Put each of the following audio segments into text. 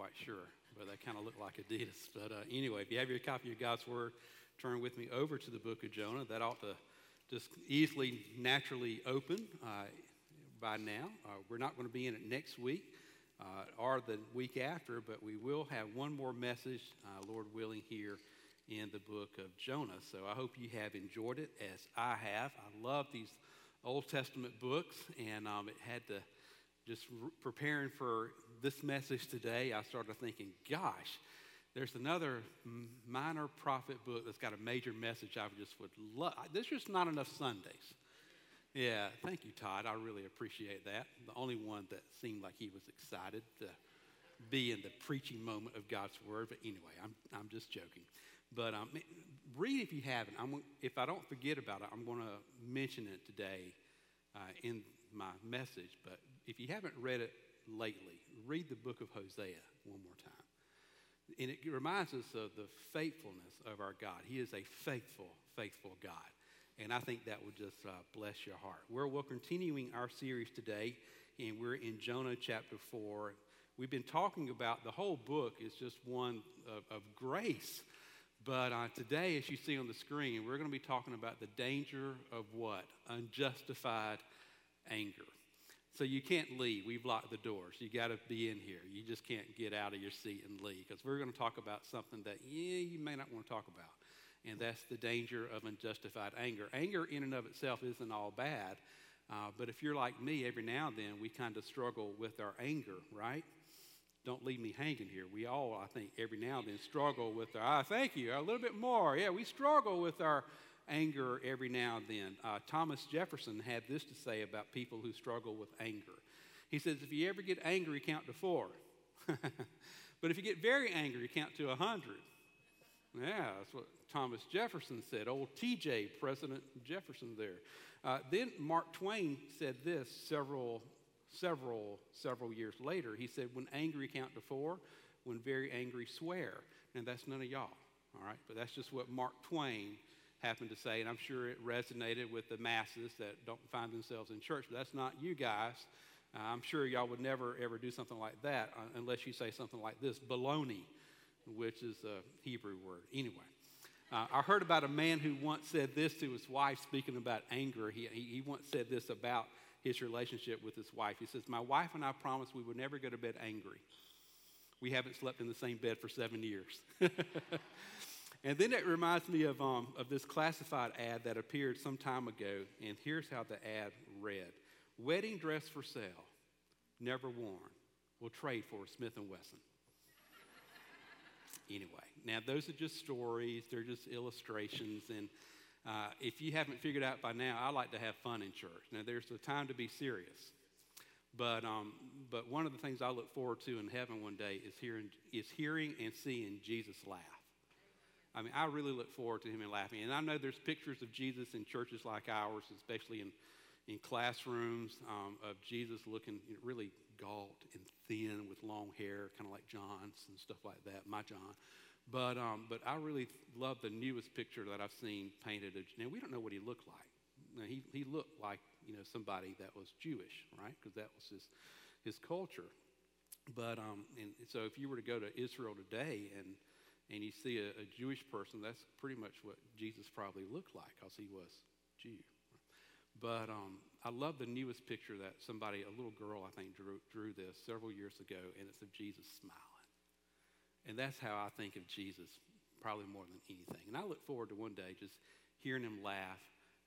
quite sure, but they kind of look like Adidas. But uh, anyway, if you have your copy of God's Word, turn with me over to the book of Jonah. That ought to just easily, naturally open uh, by now. Uh, we're not going to be in it next week uh, or the week after, but we will have one more message, uh, Lord willing, here in the book of Jonah. So I hope you have enjoyed it as I have. I love these Old Testament books, and um, it had to just re- preparing for this message today. I started thinking, gosh, there's another minor prophet book that's got a major message I just would love. There's just not enough Sundays. Yeah, thank you, Todd. I really appreciate that. The only one that seemed like he was excited to be in the preaching moment of God's word. But anyway, I'm, I'm just joking. But um, read if you haven't. I'm, if I don't forget about it, I'm going to mention it today uh, in my message. But if you haven't read it lately, read the book of Hosea one more time. And it reminds us of the faithfulness of our God. He is a faithful, faithful God. And I think that will just uh, bless your heart. We're, we're continuing our series today, and we're in Jonah chapter 4. We've been talking about the whole book is just one of, of grace. But uh, today, as you see on the screen, we're going to be talking about the danger of what? Unjustified anger. So you can't leave. We've locked the doors. You got to be in here. You just can't get out of your seat and leave because we're going to talk about something that yeah, you may not want to talk about. And that's the danger of unjustified anger. Anger, in and of itself, isn't all bad. Uh, but if you're like me, every now and then we kind of struggle with our anger, right? Don't leave me hanging here. We all, I think, every now and then struggle with our, ah, thank you, a little bit more. Yeah, we struggle with our anger every now and then. Uh, Thomas Jefferson had this to say about people who struggle with anger. He says, if you ever get angry, count to four. but if you get very angry, count to a hundred. Yeah, that's what Thomas Jefferson said. Old TJ, President Jefferson there. Uh, then Mark Twain said this several, several, several years later. He said, when angry, count to four. When very angry, swear. And that's none of y'all, all right? But that's just what Mark Twain happened to say, and I'm sure it resonated with the masses that don't find themselves in church. But that's not you guys. Uh, I'm sure y'all would never ever do something like that uh, unless you say something like this baloney, which is a Hebrew word. Anyway, uh, I heard about a man who once said this to his wife, speaking about anger. He, he, he once said this about his relationship with his wife. He says, My wife and I promised we would never go to bed angry. We haven't slept in the same bed for seven years. And then it reminds me of, um, of this classified ad that appeared some time ago. And here's how the ad read Wedding dress for sale, never worn. We'll trade for Smith & Wesson. anyway, now those are just stories. They're just illustrations. And uh, if you haven't figured out by now, I like to have fun in church. Now there's a time to be serious. But, um, but one of the things I look forward to in heaven one day is hearing, is hearing and seeing Jesus laugh. I mean, I really look forward to him and laughing. And I know there's pictures of Jesus in churches like ours, especially in, in classrooms, um, of Jesus looking really gaunt and thin with long hair, kind of like John's and stuff like that, my John. But, um, but I really love the newest picture that I've seen painted. Of, now, we don't know what he looked like. Now, he, he looked like, you know, somebody that was Jewish, right? Because that was his, his culture. But, um, and so if you were to go to Israel today and and you see a, a Jewish person, that's pretty much what Jesus probably looked like because he was Jew. But um, I love the newest picture that somebody, a little girl, I think, drew, drew this several years ago, and it's of Jesus smiling. And that's how I think of Jesus, probably more than anything. And I look forward to one day just hearing him laugh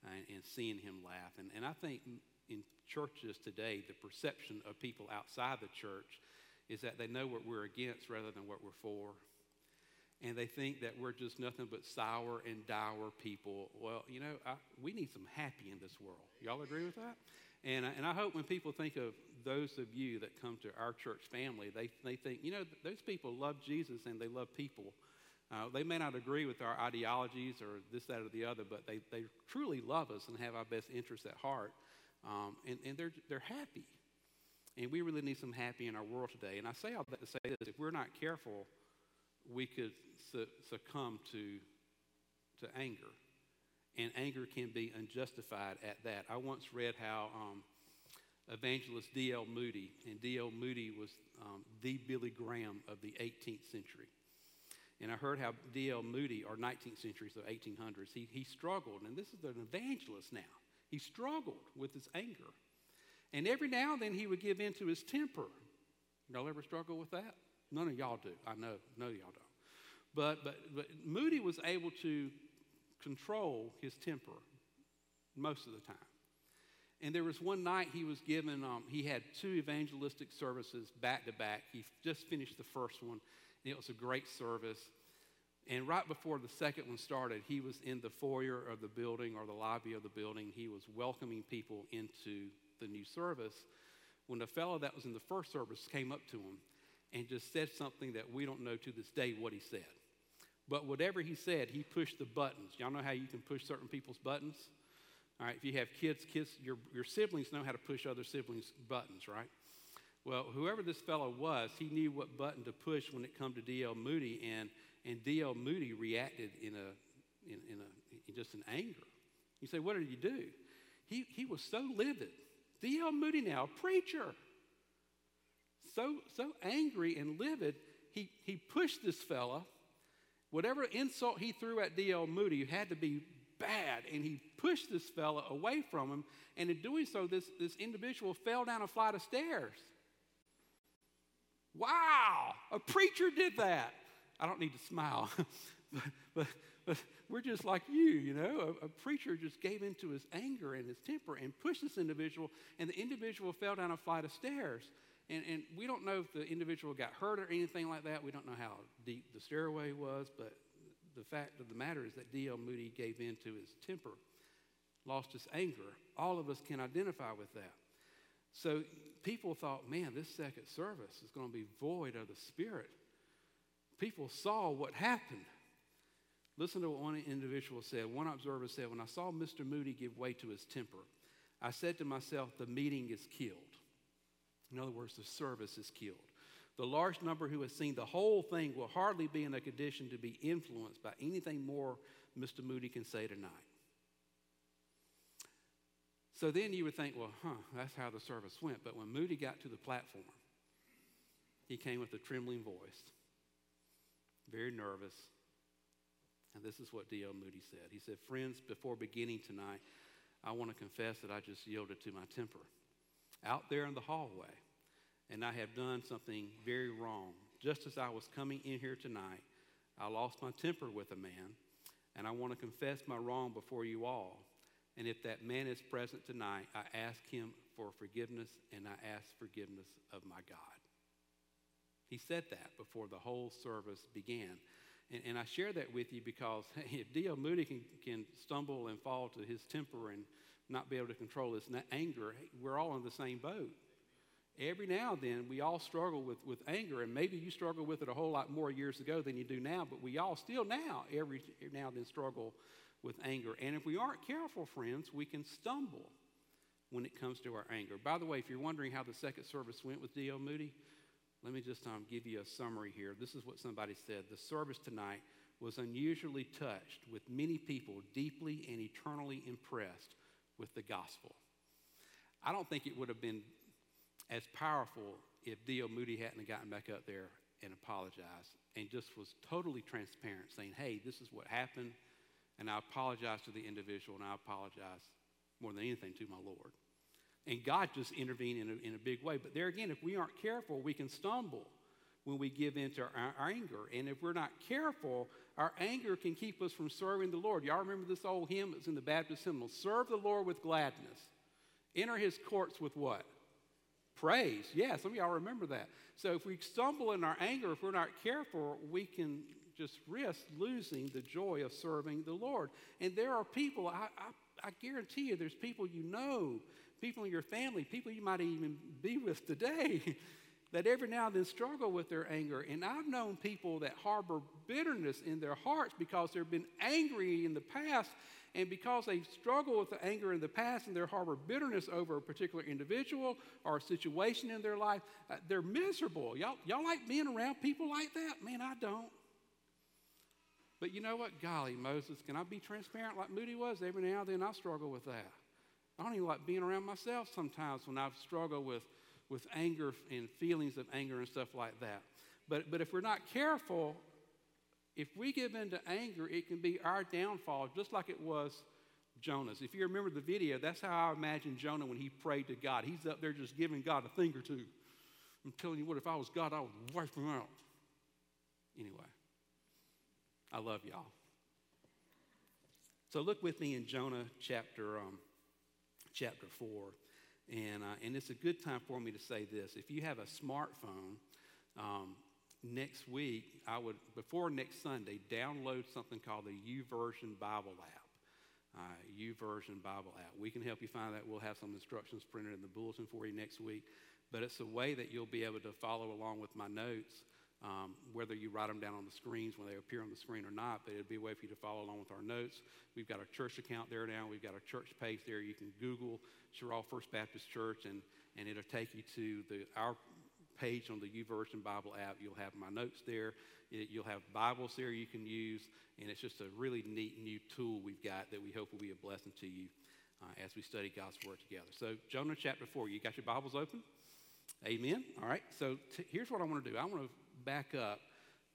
and, and seeing him laugh. And, and I think in churches today, the perception of people outside the church is that they know what we're against rather than what we're for and they think that we're just nothing but sour and dour people. Well, you know, I, we need some happy in this world. Y'all agree with that? And, and I hope when people think of those of you that come to our church family, they, they think, you know, those people love Jesus and they love people. Uh, they may not agree with our ideologies or this, that, or the other, but they, they truly love us and have our best interests at heart. Um, and and they're, they're happy. And we really need some happy in our world today. And I say all that to say this if we're not careful, we could su- succumb to, to anger. And anger can be unjustified at that. I once read how um, evangelist D.L. Moody, and D.L. Moody was um, the Billy Graham of the 18th century. And I heard how D.L. Moody, or 19th century, so 1800s, he, he struggled, and this is an evangelist now. He struggled with his anger. And every now and then he would give in to his temper. Y'all ever struggle with that? None of y'all do. I know. Of y'all don't. But, but, but Moody was able to control his temper most of the time. And there was one night he was given, um, he had two evangelistic services back to back. He just finished the first one, and it was a great service. And right before the second one started, he was in the foyer of the building or the lobby of the building. He was welcoming people into the new service when a fellow that was in the first service came up to him and just said something that we don't know to this day what he said. But whatever he said, he pushed the buttons. Y'all know how you can push certain people's buttons? All right, if you have kids, kids, your, your siblings know how to push other siblings' buttons, right? Well, whoever this fellow was, he knew what button to push when it come to D.L. Moody, and, and D.L. Moody reacted in, a, in, in, a, in just an anger. You say, what did he do? He, he was so livid. D.L. Moody now, preacher, so, so angry and livid, he, he pushed this fella. Whatever insult he threw at D.L. Moody had to be bad, and he pushed this fella away from him. And in doing so, this, this individual fell down a flight of stairs. Wow, a preacher did that. I don't need to smile, but, but, but, we're just like you, you know. A, a, preacher just gave into his anger and his temper and pushed this individual, and the individual fell down a flight of stairs. And, and we don't know if the individual got hurt or anything like that. We don't know how deep the stairway was, but the fact of the matter is that D.L. Moody gave in to his temper, lost his anger. All of us can identify with that. So people thought, man, this second service is going to be void of the Spirit. People saw what happened. Listen to what one individual said. One observer said, When I saw Mr. Moody give way to his temper, I said to myself, the meeting is killed. In other words, the service is killed. The large number who has seen the whole thing will hardly be in a condition to be influenced by anything more Mr. Moody can say tonight. So then you would think, well, huh, that's how the service went. But when Moody got to the platform, he came with a trembling voice, very nervous. And this is what D.L. Moody said. He said, Friends, before beginning tonight, I want to confess that I just yielded to my temper. Out there in the hallway, and I have done something very wrong. Just as I was coming in here tonight, I lost my temper with a man, and I want to confess my wrong before you all. And if that man is present tonight, I ask him for forgiveness, and I ask forgiveness of my God. He said that before the whole service began. And, and I share that with you because hey, if D.L. Moody can, can stumble and fall to his temper and not be able to control his anger, we're all in the same boat. Every now and then, we all struggle with, with anger, and maybe you struggle with it a whole lot more years ago than you do now, but we all still now, every now and then, struggle with anger. And if we aren't careful, friends, we can stumble when it comes to our anger. By the way, if you're wondering how the second service went with D.L. Moody, let me just um, give you a summary here. This is what somebody said. The service tonight was unusually touched with many people deeply and eternally impressed with the gospel. I don't think it would have been as powerful if D.L. Moody hadn't gotten back up there and apologized and just was totally transparent, saying, hey, this is what happened, and I apologize to the individual, and I apologize more than anything to my Lord. And God just intervened in a, in a big way. But there again, if we aren't careful, we can stumble when we give in to our, our anger. And if we're not careful, our anger can keep us from serving the Lord. Y'all remember this old hymn? It's in the Baptist hymnal. Serve the Lord with gladness. Enter his courts with what? Praise. Yeah, some of y'all remember that. So if we stumble in our anger, if we're not careful, we can just risk losing the joy of serving the Lord. And there are people, I, I, I guarantee you, there's people you know, people in your family, people you might even be with today. that every now and then struggle with their anger. And I've known people that harbor bitterness in their hearts because they've been angry in the past and because they struggle with the anger in the past and they harbor bitterness over a particular individual or a situation in their life, uh, they're miserable. Y'all, y'all like being around people like that? Man, I don't. But you know what? Golly, Moses, can I be transparent like Moody was? Every now and then I struggle with that. I don't even like being around myself sometimes when I've struggled with, with anger and feelings of anger and stuff like that. But, but if we're not careful, if we give in to anger, it can be our downfall, just like it was Jonah's. If you remember the video, that's how I imagine Jonah when he prayed to God. He's up there just giving God a thing or two. I'm telling you what, if I was God, I would wipe him out. Anyway, I love y'all. So look with me in Jonah chapter, um, chapter 4. And, uh, and it's a good time for me to say this. If you have a smartphone, um, next week, I would, before next Sunday, download something called the YouVersion Bible app. Uh, YouVersion Bible app. We can help you find that. We'll have some instructions printed in the bulletin for you next week. But it's a way that you'll be able to follow along with my notes um, whether you write them down on the screens when they appear on the screen or not, but it'd be a way for you to follow along with our notes. We've got our church account there now. We've got our church page there. You can Google Sherall First Baptist Church, and, and it'll take you to the, our page on the YouVersion Bible app. You'll have my notes there. You'll have Bibles there you can use, and it's just a really neat new tool we've got that we hope will be a blessing to you uh, as we study God's Word together. So, Jonah chapter 4, you got your Bibles open? Amen. All right. So, t- here's what I want to do I want to back up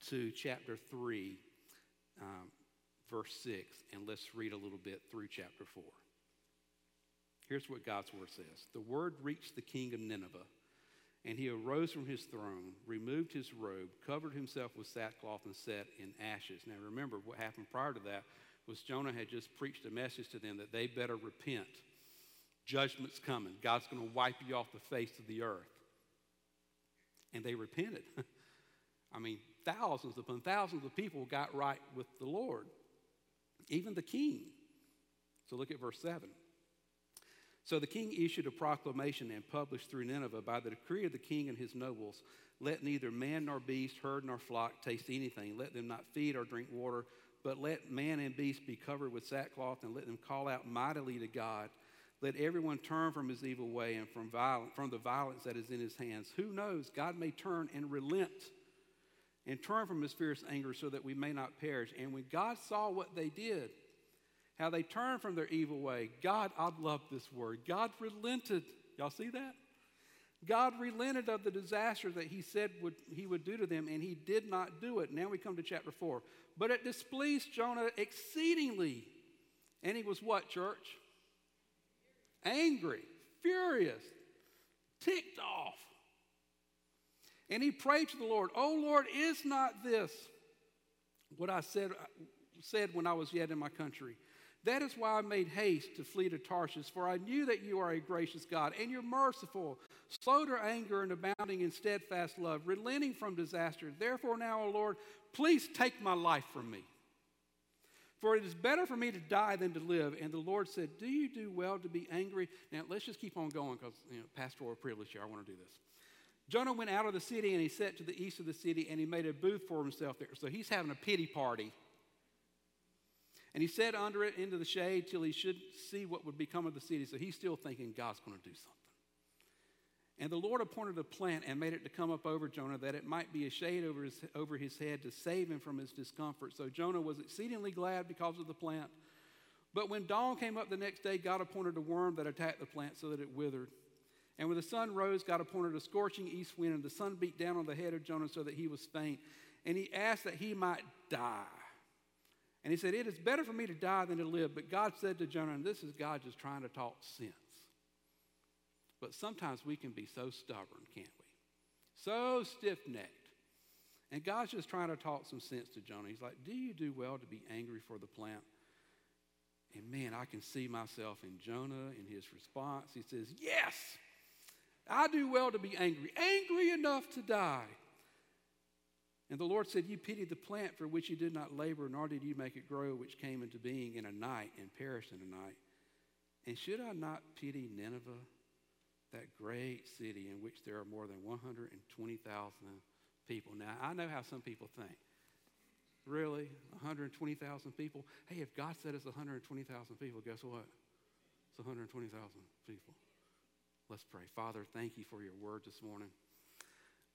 to chapter 3, um, verse 6, and let's read a little bit through chapter 4. Here's what God's word says The word reached the king of Nineveh, and he arose from his throne, removed his robe, covered himself with sackcloth, and sat in ashes. Now remember, what happened prior to that was Jonah had just preached a message to them that they better repent. Judgment's coming. God's going to wipe you off the face of the earth. And they repented. I mean, thousands upon thousands of people got right with the Lord, even the king. So look at verse 7. So the king issued a proclamation and published through Nineveh by the decree of the king and his nobles let neither man nor beast, herd nor flock taste anything. Let them not feed or drink water, but let man and beast be covered with sackcloth and let them call out mightily to God. Let everyone turn from his evil way and from, violent, from the violence that is in his hands. Who knows? God may turn and relent and turn from his fierce anger so that we may not perish. And when God saw what they did, how they turned from their evil way, God, I love this word, God relented. Y'all see that? God relented of the disaster that he said would, he would do to them, and he did not do it. Now we come to chapter 4. But it displeased Jonah exceedingly. And he was what, church? Angry, furious, ticked off. And he prayed to the Lord, Oh Lord, is not this what I said, said when I was yet in my country? That is why I made haste to flee to Tarshish, for I knew that you are a gracious God, and you're merciful, slow to anger, and abounding in steadfast love, relenting from disaster. Therefore, now, O Lord, please take my life from me. For it is better for me to die than to live. And the Lord said, Do you do well to be angry? Now, let's just keep on going because, you know, pastoral privilege here. I want to do this. Jonah went out of the city and he sat to the east of the city and he made a booth for himself there. So he's having a pity party. And he sat under it into the shade till he should see what would become of the city. So he's still thinking God's going to do something. And the Lord appointed a plant and made it to come up over Jonah that it might be a shade over his, over his head to save him from his discomfort. So Jonah was exceedingly glad because of the plant. But when dawn came up the next day, God appointed a worm that attacked the plant so that it withered. And when the sun rose, God appointed a scorching east wind, and the sun beat down on the head of Jonah so that he was faint. And he asked that he might die. And he said, It is better for me to die than to live. But God said to Jonah, and this is God just trying to talk sense. But sometimes we can be so stubborn, can't we? So stiff necked. And God's just trying to talk some sense to Jonah. He's like, Do you do well to be angry for the plant? And man, I can see myself in Jonah in his response. He says, Yes. I do well to be angry, angry enough to die. And the Lord said, You pitied the plant for which you did not labor, nor did you make it grow, which came into being in a night and perished in a night. And should I not pity Nineveh, that great city in which there are more than 120,000 people? Now, I know how some people think. Really? 120,000 people? Hey, if God said it's 120,000 people, guess what? It's 120,000 people. Let's pray. Father, thank you for your word this morning.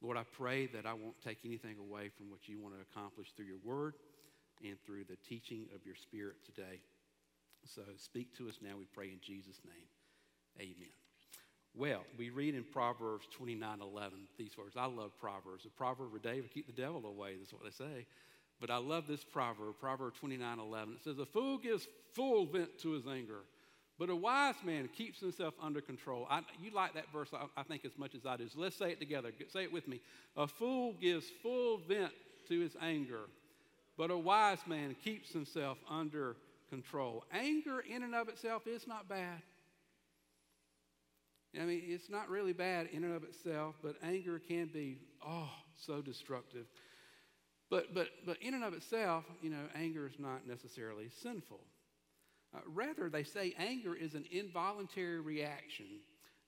Lord, I pray that I won't take anything away from what you want to accomplish through your word and through the teaching of your spirit today. So speak to us now, we pray in Jesus' name. Amen. Well, we read in Proverbs 29 11 these words. I love Proverbs. The proverb of day will keep the devil away, that's what they say. But I love this proverb, Proverb 29 11. It says, A fool gives full vent to his anger, but a wise man keeps himself under control. I, you like that verse, I, I think, as much as I do. So let's say it together. Say it with me. A fool gives full vent to his anger, but a wise man keeps himself under control. Anger, in and of itself, is not bad. I mean, it's not really bad in and of itself, but anger can be, oh, so destructive. But, but, but in and of itself, you know, anger is not necessarily sinful. Uh, rather, they say anger is an involuntary reaction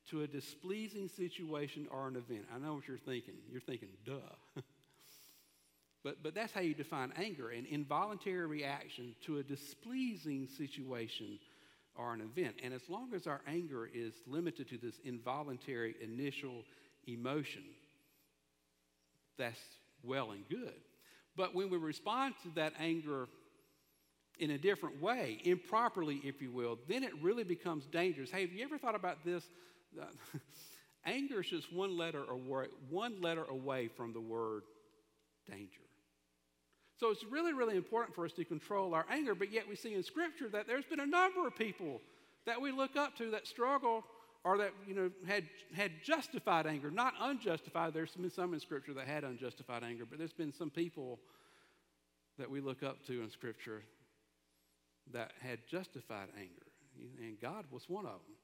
to a displeasing situation or an event. I know what you're thinking. You're thinking, duh. but, but that's how you define anger an involuntary reaction to a displeasing situation or an event. And as long as our anger is limited to this involuntary initial emotion, that's well and good. But when we respond to that anger in a different way, improperly, if you will, then it really becomes dangerous. Hey, have you ever thought about this? anger is just one letter away, one letter away from the word danger. So it's really, really important for us to control our anger, but yet we see in Scripture that there's been a number of people that we look up to that struggle or that you know had had justified anger, not unjustified. There's been some in Scripture that had unjustified anger, but there's been some people that we look up to in Scripture that had justified anger, and God was one of them.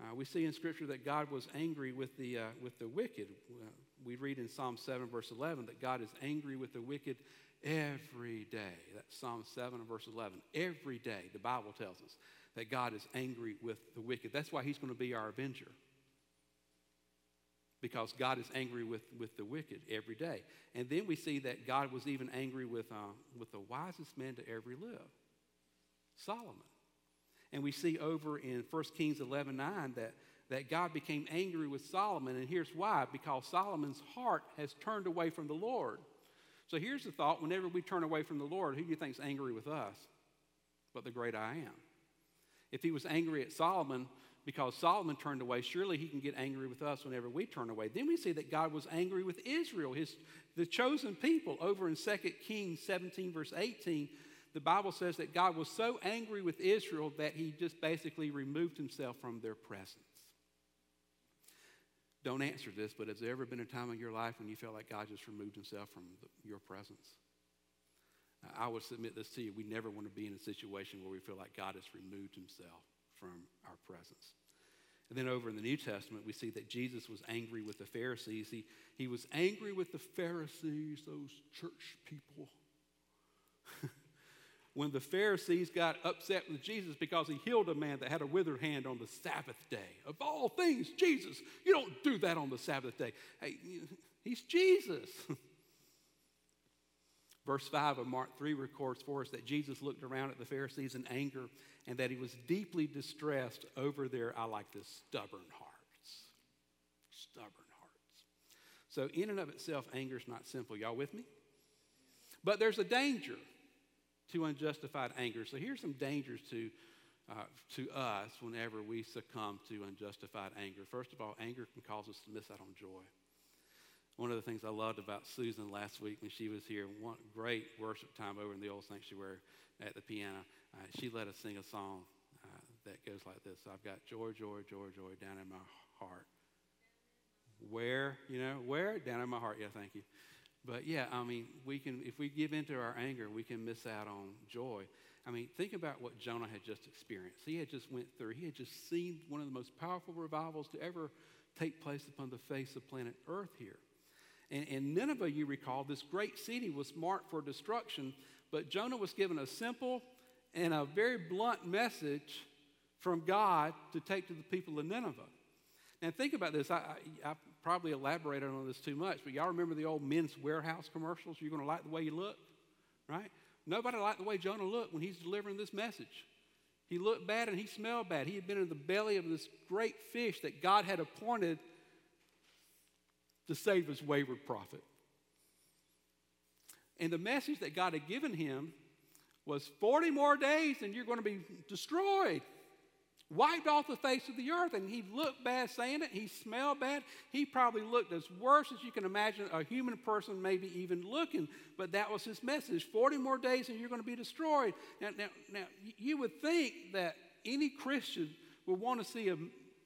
Uh, we see in Scripture that God was angry with the uh, with the wicked. Uh, we read in Psalm 7, verse 11, that God is angry with the wicked every day. That's Psalm 7 verse 11. Every day, the Bible tells us that God is angry with the wicked. That's why he's going to be our avenger. Because God is angry with, with the wicked every day. And then we see that God was even angry with, uh, with the wisest man to ever live, Solomon. And we see over in 1 Kings 11 9 that, that God became angry with Solomon. And here's why because Solomon's heart has turned away from the Lord. So here's the thought whenever we turn away from the Lord, who do you think is angry with us? But the great I am. If he was angry at Solomon because Solomon turned away, surely he can get angry with us whenever we turn away. Then we see that God was angry with Israel, his, the chosen people. Over in 2 Kings 17, verse 18, the Bible says that God was so angry with Israel that he just basically removed himself from their presence. Don't answer this, but has there ever been a time in your life when you felt like God just removed himself from the, your presence? I would submit this to you. We never want to be in a situation where we feel like God has removed himself from our presence. And then over in the New Testament, we see that Jesus was angry with the Pharisees. He, he was angry with the Pharisees, those church people when the Pharisees got upset with Jesus because he healed a man that had a withered hand on the Sabbath day. Of all things, Jesus, you don't do that on the Sabbath day. Hey, he's Jesus. Verse 5 of Mark 3 records for us that Jesus looked around at the Pharisees in anger and that he was deeply distressed over their, I like this, stubborn hearts. Stubborn hearts. So, in and of itself, anger is not simple. Y'all with me? But there's a danger to unjustified anger. So here's some dangers to, uh, to us whenever we succumb to unjustified anger. First of all, anger can cause us to miss out on joy. One of the things I loved about Susan last week when she was here, one great worship time over in the old sanctuary at the piano, uh, she let us sing a song uh, that goes like this I've got joy, joy, joy, joy down in my heart. Where, you know, where? Down in my heart. Yeah, thank you. But yeah, I mean, we can if we give into our anger, we can miss out on joy. I mean, think about what Jonah had just experienced. He had just went through. He had just seen one of the most powerful revivals to ever take place upon the face of planet Earth here. And, and Nineveh, you recall, this great city was marked for destruction, but Jonah was given a simple and a very blunt message from God to take to the people of Nineveh. Now, think about this. I, I, I probably elaborated on this too much, but y'all remember the old Men's Wearhouse commercials? You're going to like the way you look, right? Nobody liked the way Jonah looked when he's delivering this message. He looked bad and he smelled bad. He had been in the belly of this great fish that God had appointed to save his wayward prophet. And the message that God had given him was 40 more days and you're going to be destroyed. Wiped off the face of the earth. And he looked bad saying it. He smelled bad. He probably looked as worse as you can imagine a human person maybe even looking. But that was his message 40 more days and you're going to be destroyed. Now, now, now you would think that any Christian would want to see a,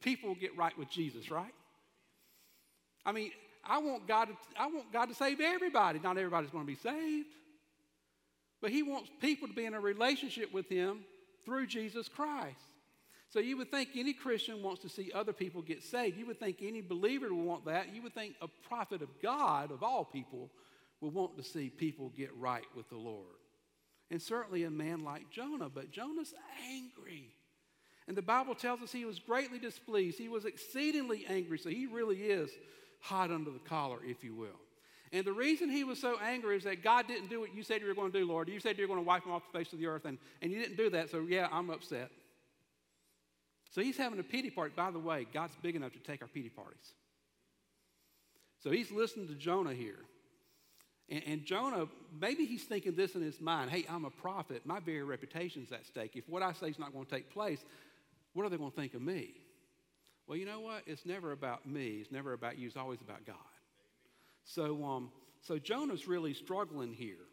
people get right with Jesus, right? I mean, I want, God to, I want God to save everybody. Not everybody's going to be saved. But he wants people to be in a relationship with him through Jesus Christ. So you would think any Christian wants to see other people get saved. You would think any believer would want that. You would think a prophet of God, of all people, would want to see people get right with the Lord. And certainly a man like Jonah, but Jonah's angry. And the Bible tells us he was greatly displeased. He was exceedingly angry. So he really is hot under the collar, if you will. And the reason he was so angry is that God didn't do what you said you were going to do, Lord. You said you were going to wipe him off the face of the earth, and, and you didn't do that. So, yeah, I'm upset. So he's having a pity party. By the way, God's big enough to take our pity parties. So he's listening to Jonah here. And, and, Jonah, maybe he's thinking this in his mind hey, I'm a prophet. My very reputation's at stake. If what I say is not going to take place, what are they going to think of me? Well, you know what? It's never about me. It's never about you. It's always about God. So, um, so Jonah's really struggling here.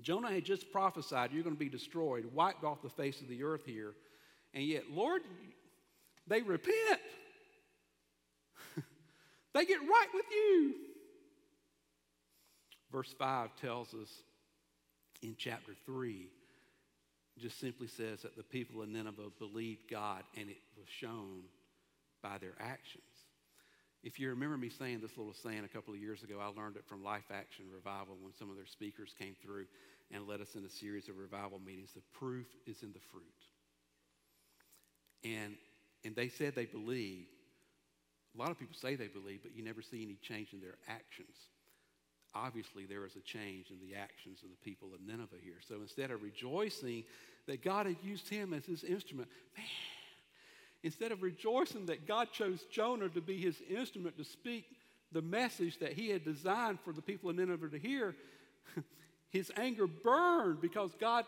Jonah had just prophesied, you're going to be destroyed, wiped off the face of the earth here. And yet, Lord, they repent. they get right with you. Verse 5 tells us in chapter 3, just simply says that the people of Nineveh believed God and it was shown by their actions. If you remember me saying this little saying a couple of years ago, I learned it from Life Action Revival when some of their speakers came through and led us in a series of revival meetings. The proof is in the fruit. And, and they said they believe. A lot of people say they believe, but you never see any change in their actions. Obviously, there is a change in the actions of the people of Nineveh here. So instead of rejoicing that God had used him as his instrument, man, instead of rejoicing that God chose Jonah to be his instrument to speak the message that he had designed for the people of Nineveh to hear, his anger burned because God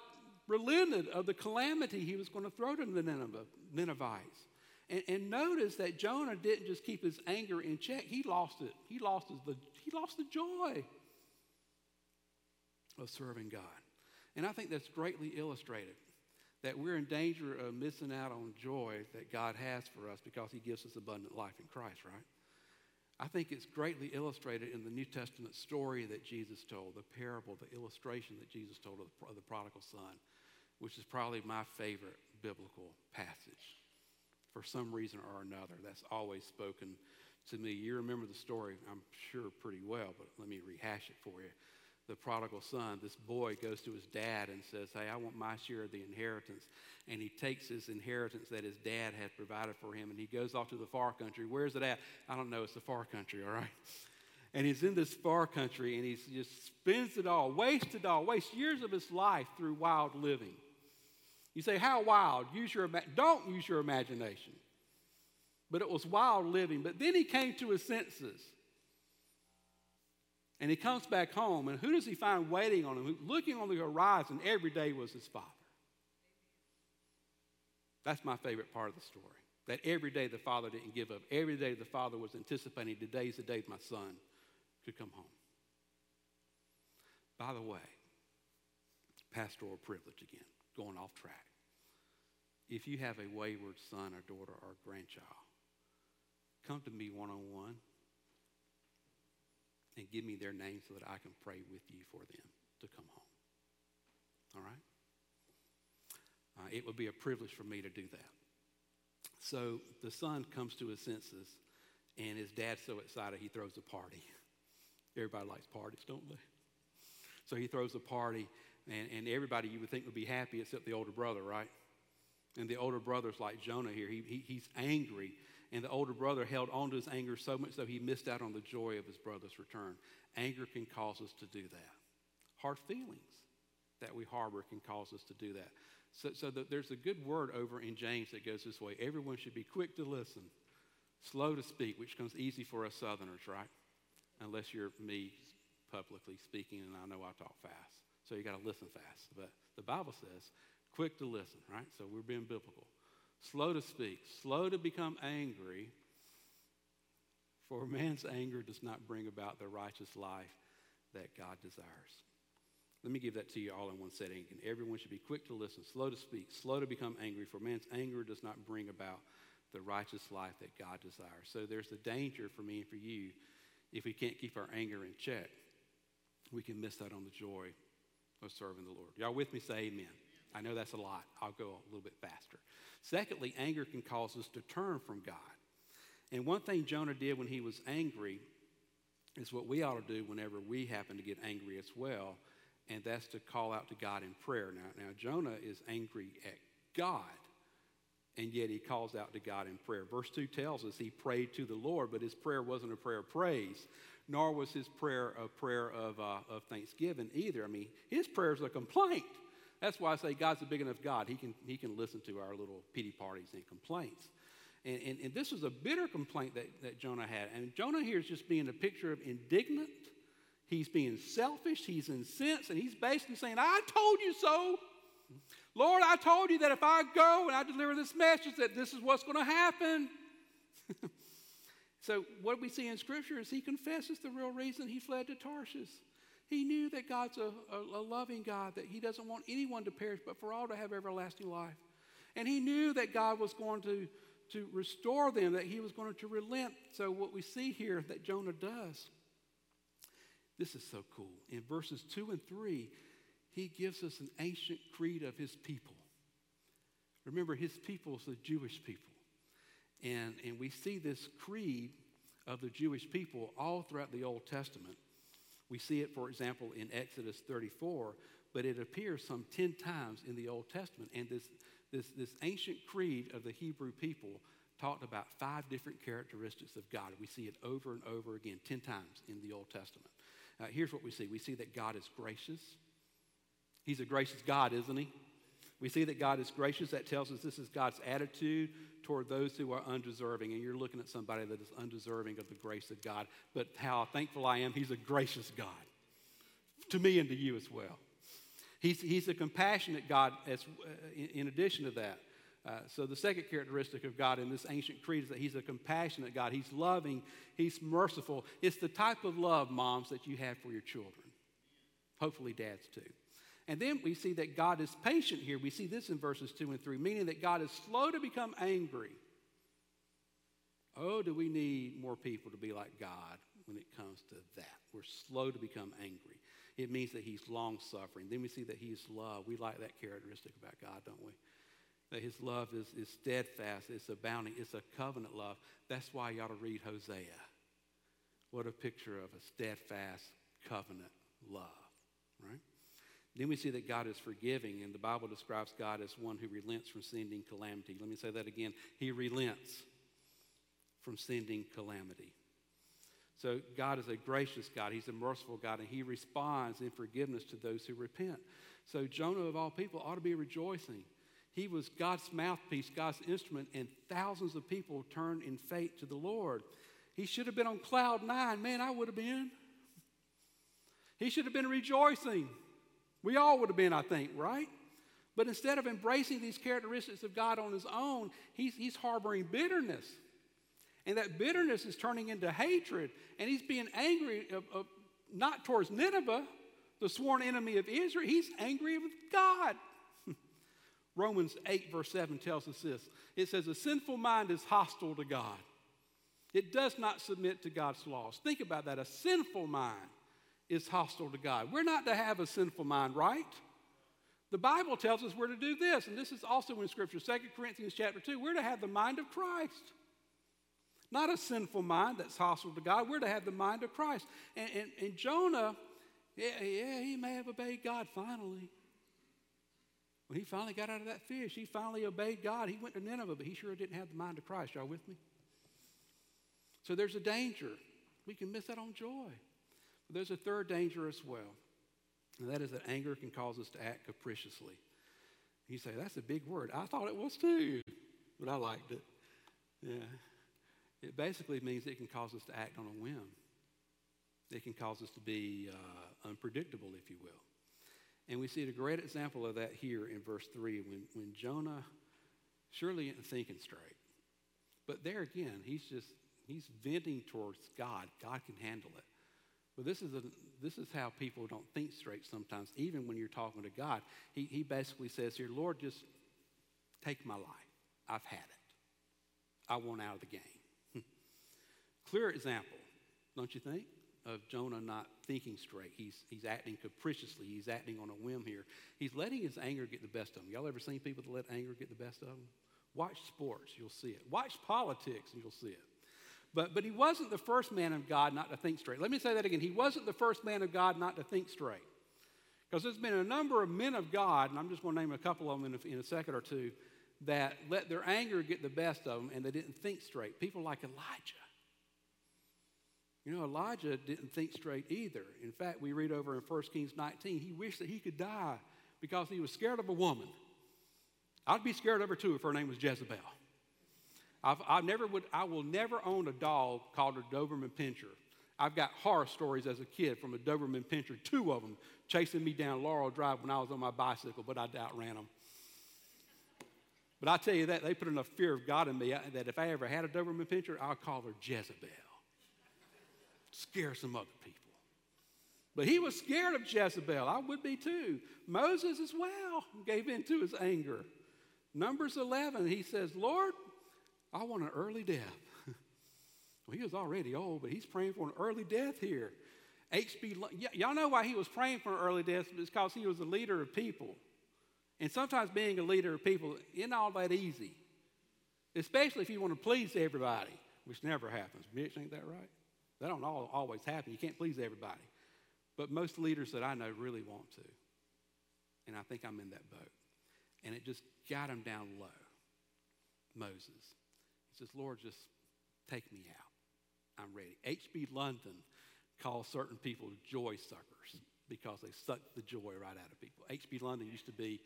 relented of the calamity he was going to throw to the Nineveh, Ninevites. And, and, notice that Jonah didn't just keep his anger in check, he lost it. He lost, the, he lost the joy of serving God. And I think that's greatly illustrated that we're in danger of missing out on joy that God has for us because he gives us abundant life in Christ, right? I think it's greatly illustrated in the New Testament story that Jesus told, the parable, the illustration that Jesus told of the prodigal son which is probably my favorite biblical passage. For some reason or another, that's always spoken to me. You remember the story, I'm sure, pretty well, but let me rehash it for you. The prodigal son, this boy goes to his dad and says, Hey, I want my share of the inheritance. And he takes his inheritance that his dad had provided for him and he goes off to the far country. Where's it at? I don't know. It's the far country, all right? And he's in this far country and he just spends it all, wastes it all, wastes years of his life through wild living. You say, How wild? Use your, don't use your imagination. But it was wild living. But then he came to his senses. And he comes back home, and who does he find waiting on him? Looking on the horizon every day was his father. That's my favorite part of the story. That every day the father didn't give up. Every day the father was anticipating today's the day my son could come home. By the way, pastoral privilege again going off track. If you have a wayward son or daughter or grandchild, come to me one on one and give me their name so that I can pray with you for them to come home. All right? Uh, it would be a privilege for me to do that. So the son comes to his senses, and his dad's so excited he throws a party. Everybody likes parties, don't they? So he throws a party, and, and everybody you would think would be happy except the older brother, right? And the older brother's like Jonah here. He, he, he's angry. And the older brother held on to his anger so much so he missed out on the joy of his brother's return. Anger can cause us to do that. Hard feelings that we harbor can cause us to do that. So, so the, there's a good word over in James that goes this way everyone should be quick to listen, slow to speak, which comes easy for us Southerners, right? Unless you're me publicly speaking and I know I talk fast. So you got to listen fast. But the Bible says, quick to listen, right? So we're being biblical. slow to speak, slow to become angry, for man's anger does not bring about the righteous life that God desires. Let me give that to you all in one setting. And everyone should be quick to listen, slow to speak, slow to become angry, for man's anger does not bring about the righteous life that God desires. So there's the danger for me and for you if we can't keep our anger in check. We can miss out on the joy of serving the Lord. Y'all with me? Say amen. I know that's a lot. I'll go a little bit faster. Secondly, anger can cause us to turn from God. And one thing Jonah did when he was angry is what we ought to do whenever we happen to get angry as well, and that's to call out to God in prayer. Now, now Jonah is angry at God, and yet he calls out to God in prayer. Verse 2 tells us he prayed to the Lord, but his prayer wasn't a prayer of praise, nor was his prayer a prayer of, uh, of thanksgiving either. I mean, his prayer is a complaint. That's why I say God's a big enough God. He can, he can listen to our little pity parties and complaints. And, and, and this was a bitter complaint that, that Jonah had. And Jonah here is just being a picture of indignant. He's being selfish. He's incensed. And he's basically saying, I told you so. Lord, I told you that if I go and I deliver this message, that this is what's going to happen. so, what we see in Scripture is he confesses the real reason he fled to Tarshish. He knew that God's a, a, a, loving God, that He doesn't want anyone to perish, but for all to have everlasting life. And He knew that God was going to, to restore them, that He was going to relent. So, what we see here that Jonah does, this is so cool. In verses 2 and 3, he gives us an ancient creed of his people. Remember, his people is the Jewish people. And, and we see this creed of the Jewish people all throughout the Old Testament. We see it, for example, in Exodus 34, but it appears some 10 times in the Old Testament. And this, this, this ancient creed of the Hebrew people talked about five different characteristics of God. We see it over and over again, 10 times in the Old Testament. Uh, here's what we see we see that God is gracious. He's a gracious God, isn't he? We see that God is gracious. That tells us this is God's attitude toward those who are undeserving. And you're looking at somebody that is undeserving of the grace of God. But how thankful I am, He's a gracious God to me and to you as well. He's, he's a compassionate God as, uh, in, in, addition to that. Uh, so, the second characteristic of God in this ancient creed is that He's a compassionate God. He's loving, He's merciful. It's the type of love, moms, that you have for your children. Hopefully, dads too. And then we see that God is patient here. We see this in verses 2 and 3, meaning that God is slow to become angry. Oh, do we need more people to be like God when it comes to that? We're slow to become angry. It means that He's long suffering. Then we see that He's love. We like that characteristic about God, don't we? That His love is, is steadfast, it's abounding, it's a covenant love. That's why you ought to read Hosea. What a picture of a steadfast covenant love, right? Then we see that God is forgiving, and the Bible describes God as one who relents from sending calamity. Let me say that again. He relents from sending calamity. So God is a gracious God. He's a merciful God, and He responds in forgiveness to those who repent. So Jonah, of all people, ought to be rejoicing. He was God's mouthpiece, God's instrument, and thousands of people turned in faith to the Lord. He should have been on cloud nine. Man, I would have been. He should have been rejoicing. We all would have been, I think, right? But instead of embracing these characteristics of God on his own, he's, he's harboring bitterness. And that bitterness is turning into hatred. And he's being angry, of, of, not towards Nineveh, the sworn enemy of Israel. He's angry with God. Romans 8, verse 7 tells us this it says, A sinful mind is hostile to God, it does not submit to God's laws. Think about that. A sinful mind is hostile to God. We're not to have a sinful mind, right? The Bible tells us we're to do this, and this is also in Scripture, 2 Corinthians chapter 2. We're to have the mind of Christ. Not a sinful mind that's hostile to God. We're to have the mind of Christ. And, and, and Jonah, yeah, yeah, he may have obeyed God finally. When he finally got out of that fish, he finally obeyed God. He went to Nineveh, but he sure didn't have the mind of Christ. Y'all with me? So there's a danger. We can miss out on joy. There's a third danger as well, and that is that anger can cause us to act capriciously. You say, that's a big word. I thought it was too, but I liked it. Yeah. It basically means it can cause us to act on a whim. It can cause us to be uh, unpredictable, if you will. And we see a great example of that here in verse 3 when, when Jonah surely isn't thinking straight. But there again, he's just, he's venting towards God. God can handle it. But this is, a, this is how people don't think straight sometimes, even when you're talking to God. He, he basically says here, Lord, just take my life. I've had it. I want out of the game. Clear example, don't you think, of Jonah not thinking straight. He's, he's acting capriciously. He's acting on a whim here. He's letting his anger get the best of him. Y'all ever seen people that let anger get the best of them? Watch sports, you'll see it. Watch politics, and you'll see it. But, but he wasn't the first man of God not to think straight. Let me say that again. He wasn't the first man of God not to think straight. Because there's been a number of men of God, and I'm just going to name a couple of them in a, in a second or two, that let their anger get the best of them and they didn't think straight. People like Elijah. You know, Elijah didn't think straight either. In fact, we read over in 1 Kings 19, he wished that he could die because he was scared of a woman. I'd be scared of her too if her name was Jezebel. I've, I never would, I will never own a dog called a Doberman Pinscher. I've got horror stories as a kid from a Doberman Pinscher, two of them chasing me down Laurel Drive when I was on my bicycle, but I outran them. But I tell you that, they put enough fear of God in me that if I ever had a Doberman Pinscher, I'll call her Jezebel. Scare some other people. But he was scared of Jezebel. I would be too. Moses as well gave in to his anger. Numbers 11, he says, Lord, I want an early death. well, he was already old, but he's praying for an early death here. H.B. Y- y'all know why he was praying for an early death? It's because he was a leader of people. And sometimes being a leader of people isn't all that easy, especially if you want to please everybody, which never happens. Mitch, ain't that right? That don't all, always happen. You can't please everybody. But most leaders that I know really want to. And I think I'm in that boat. And it just got him down low. Moses. Says, Lord, just take me out. I'm ready. H.B. London calls certain people joy suckers because they suck the joy right out of people. H.B. London used to be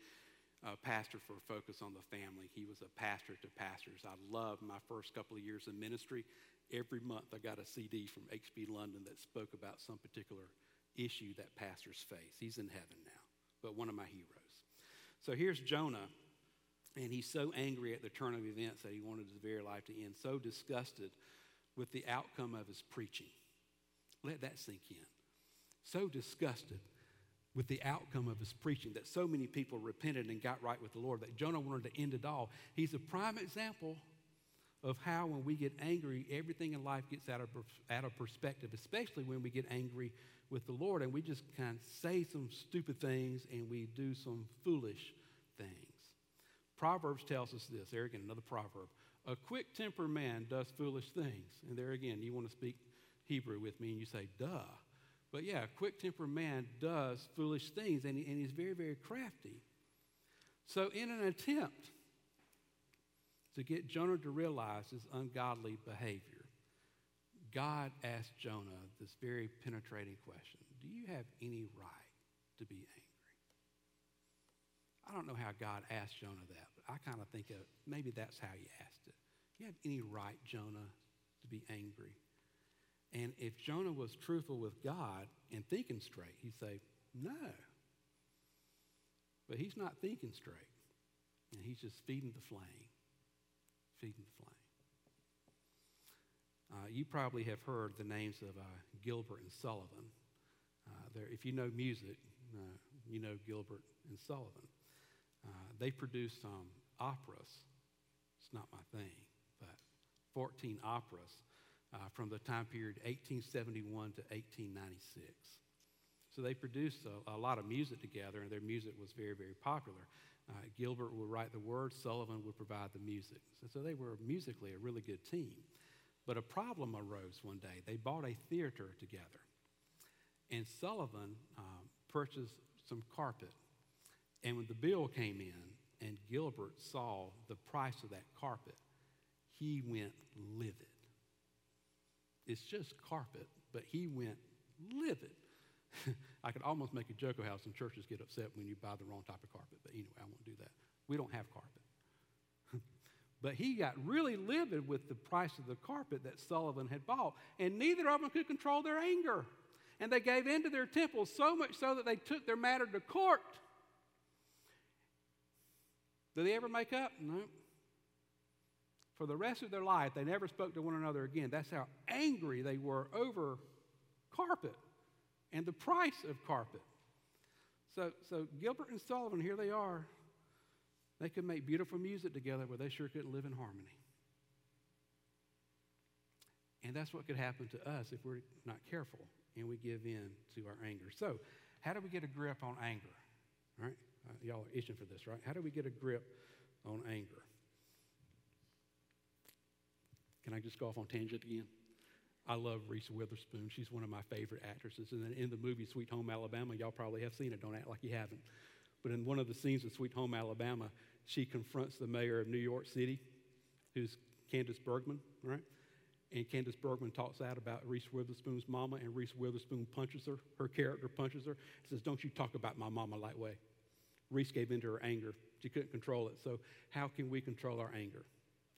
a pastor for Focus on the Family. He was a pastor to pastors. I loved my first couple of years in ministry. Every month I got a CD from H.B. London that spoke about some particular issue that pastors face. He's in heaven now, but one of my heroes. So here's Jonah and he's so angry at the turn of events that he wanted his very life to end, so disgusted with the outcome of his preaching. Let that sink in. So disgusted with the outcome of his preaching that so many people repented and got right with the Lord that Jonah wanted to end it all. He's a prime example of how when we get angry, everything in life gets out of, out of perspective, especially when we get angry with the Lord and we just kind of say some stupid things and we do some foolish things. Proverbs tells us this. There again, another proverb. A quick tempered man does foolish things. And there again, you want to speak Hebrew with me and you say, duh. But yeah, a quick tempered man does foolish things and, he, and he's very, very crafty. So, in an attempt to get Jonah to realize his ungodly behavior, God asked Jonah this very penetrating question Do you have any right to be angry? I don't know how God asked Jonah that, but I kind of think of maybe that's how he asked it. You have any right, Jonah, to be angry? And if Jonah was truthful with God and thinking straight, he'd say, no. But he's not thinking straight. And he's just feeding the flame. Feeding the flame. Uh, you probably have heard the names of uh, Gilbert and Sullivan. Uh, if you know music, uh, you know Gilbert and Sullivan. Uh, they produced some operas. It's not my thing, but 14 operas uh, from the time period 1871 to 1896. So they produced a, a, lot of music together, and their music was very, very popular. Uh, Gilbert would write the words, Sullivan would provide the music. So, so they were musically a really good team. But a problem arose one day. They bought a theater together, and Sullivan um, purchased some carpet and when the bill came in and Gilbert saw the price of that carpet, he went livid. It's just carpet, but he went livid. I could almost make a joke of how some churches get upset when you buy the wrong type of carpet, but anyway, I won't do that. We don't have carpet. but he got really livid with the price of the carpet that Sullivan had bought, and neither of them could control their anger. And they gave in to their temple so much so that they took their matter to court. Do they ever make up? No. for the rest of their life, they never spoke to one another again. That's how angry they were over carpet and the price of carpet. So, so Gilbert and Sullivan, here they are. They could make beautiful music together, but they sure couldn't live in harmony. And that's what could happen to us if we're not careful and we give in to our anger. So, how do we get a grip on anger? All right? Uh, y'all are itching for this, right? How do we get a grip on anger? Can I just go off on tangent again? I love Reese Witherspoon. She's one of my favorite actresses. And then in the movie Sweet Home Alabama, y'all probably have seen it. Don't act like you haven't. But in one of the scenes of Sweet Home Alabama, she confronts the mayor of New York City, who's Candice Bergman, right? And Candice Bergman talks out about Reese Witherspoon's mama, and Reese Witherspoon punches her. Her character punches her. Says, "Don't you talk about my mama that way." Reese gave in to her anger. She couldn't control it. So, how can we control our anger?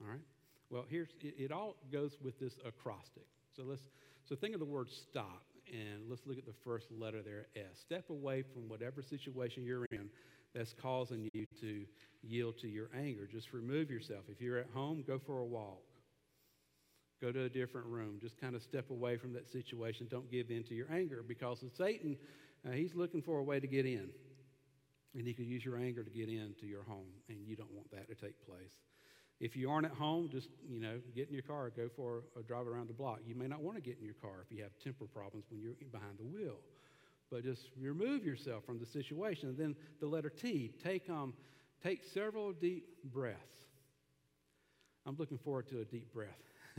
All right. Well, here's it, it all goes with this acrostic. So let's so think of the word stop and let's look at the first letter there, S. Step away from whatever situation you're in that's causing you to yield to your anger. Just remove yourself. If you're at home, go for a walk. Go to a different room. Just kind of step away from that situation. Don't give in to your anger because Satan, uh, he's looking for a way to get in. And he could use your anger to get into your home, and you don't want that to take place. If you aren't at home, just, you know, get in your car, go for a drive around the block. You may not want to get in your car if you have temper problems when you're behind the wheel. But just remove yourself from the situation. And then the letter T, take, um, take several deep breaths. I'm looking forward to a deep breath,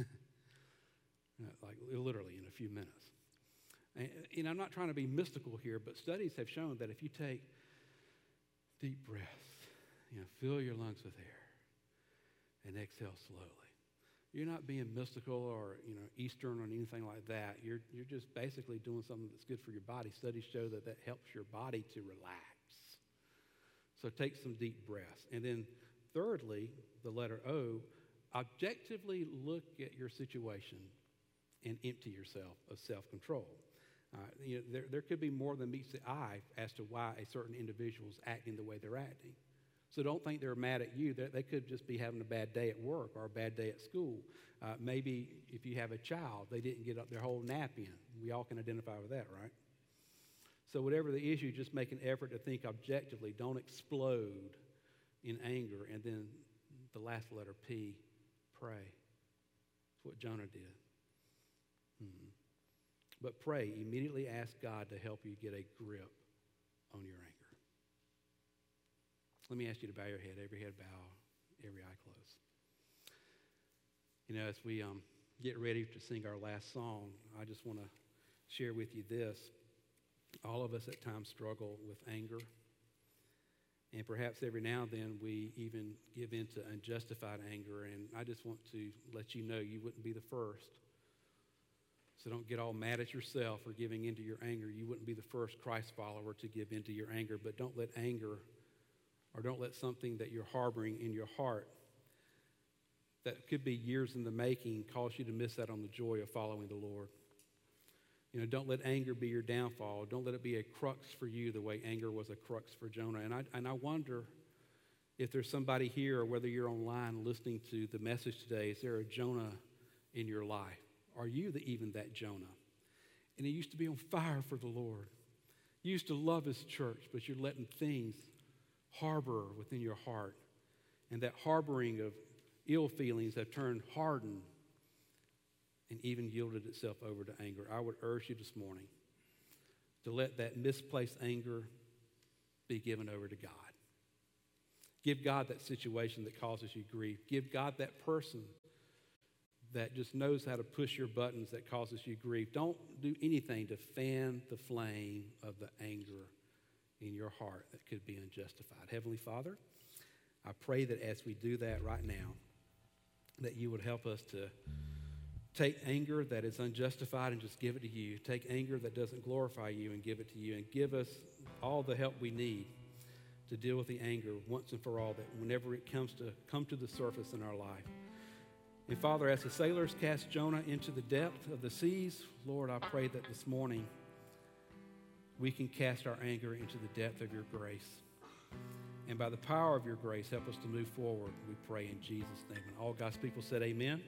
like literally in a few minutes. And, and I'm not trying to be mystical here, but studies have shown that if you take deep breaths, you know, fill your lungs with air and exhale slowly. You're not being mystical or you know Eastern or anything like that. You're you're just basically doing something that's good for your body. Studies show that that helps your body to relax. So take some deep breaths, and then thirdly, the letter O. Objectively look at your situation and empty yourself of self-control. Uh, you know, there, there could be more than meets the eye as to why a certain individual is acting the way they're acting. So don't think they're mad at you. They're, they could just be having a bad day at work or a bad day at school. Uh, maybe if you have a child, they didn't get up their whole nap in. We all can identify with that, right? So, whatever the issue, just make an effort to think objectively. Don't explode in anger. And then the last letter, P, pray. That's what Jonah did. Hmm. But pray. Immediately ask God to help you get a grip on your anger. Let me ask you to bow your head, every head bow, every eye closed. You know, as we um, get ready to sing our last song, I just want to share with you this. All of us at times struggle with anger. And perhaps every now and then we even give in to unjustified anger. And I just want to let you know you wouldn't be the first. So don't get all mad at yourself for giving into your anger. You wouldn't be the first Christ follower to give into your anger. But don't let anger or don't let something that you're harboring in your heart that could be years in the making cause you to miss out on the joy of following the Lord. You know, don't let anger be your downfall. Don't let it be a crux for you the way anger was a crux for Jonah. And I, and I wonder if there's somebody here or whether you're online listening to the message today, is there a Jonah in your life? Are you the, even that Jonah? And he used to be on fire for the Lord. You used to love his church, but you're letting things harbor within your heart. And that harboring of ill feelings have turned hardened and even yielded itself over to anger. I would urge you this morning to let that misplaced anger be given over to God. Give God that situation that causes you grief. Give God that person that just knows how to push your buttons that causes you grief. Don't do anything to fan the flame of the anger in your heart that could be unjustified. Heavenly Father, I pray that as we do that right now, that you would help us to take anger that is unjustified and just give it to you. Take anger that doesn't glorify you and give it to you. And give us all the help we need to deal with the anger once and for all that whenever it comes to come to the surface in our life. And Father, as the sailors cast Jonah into the depth of the seas, Lord, I pray that this morning we can cast our anger into the depth of your grace. And by the power of your grace, help us to move forward, we pray in Jesus' name. And all God's people said, Amen.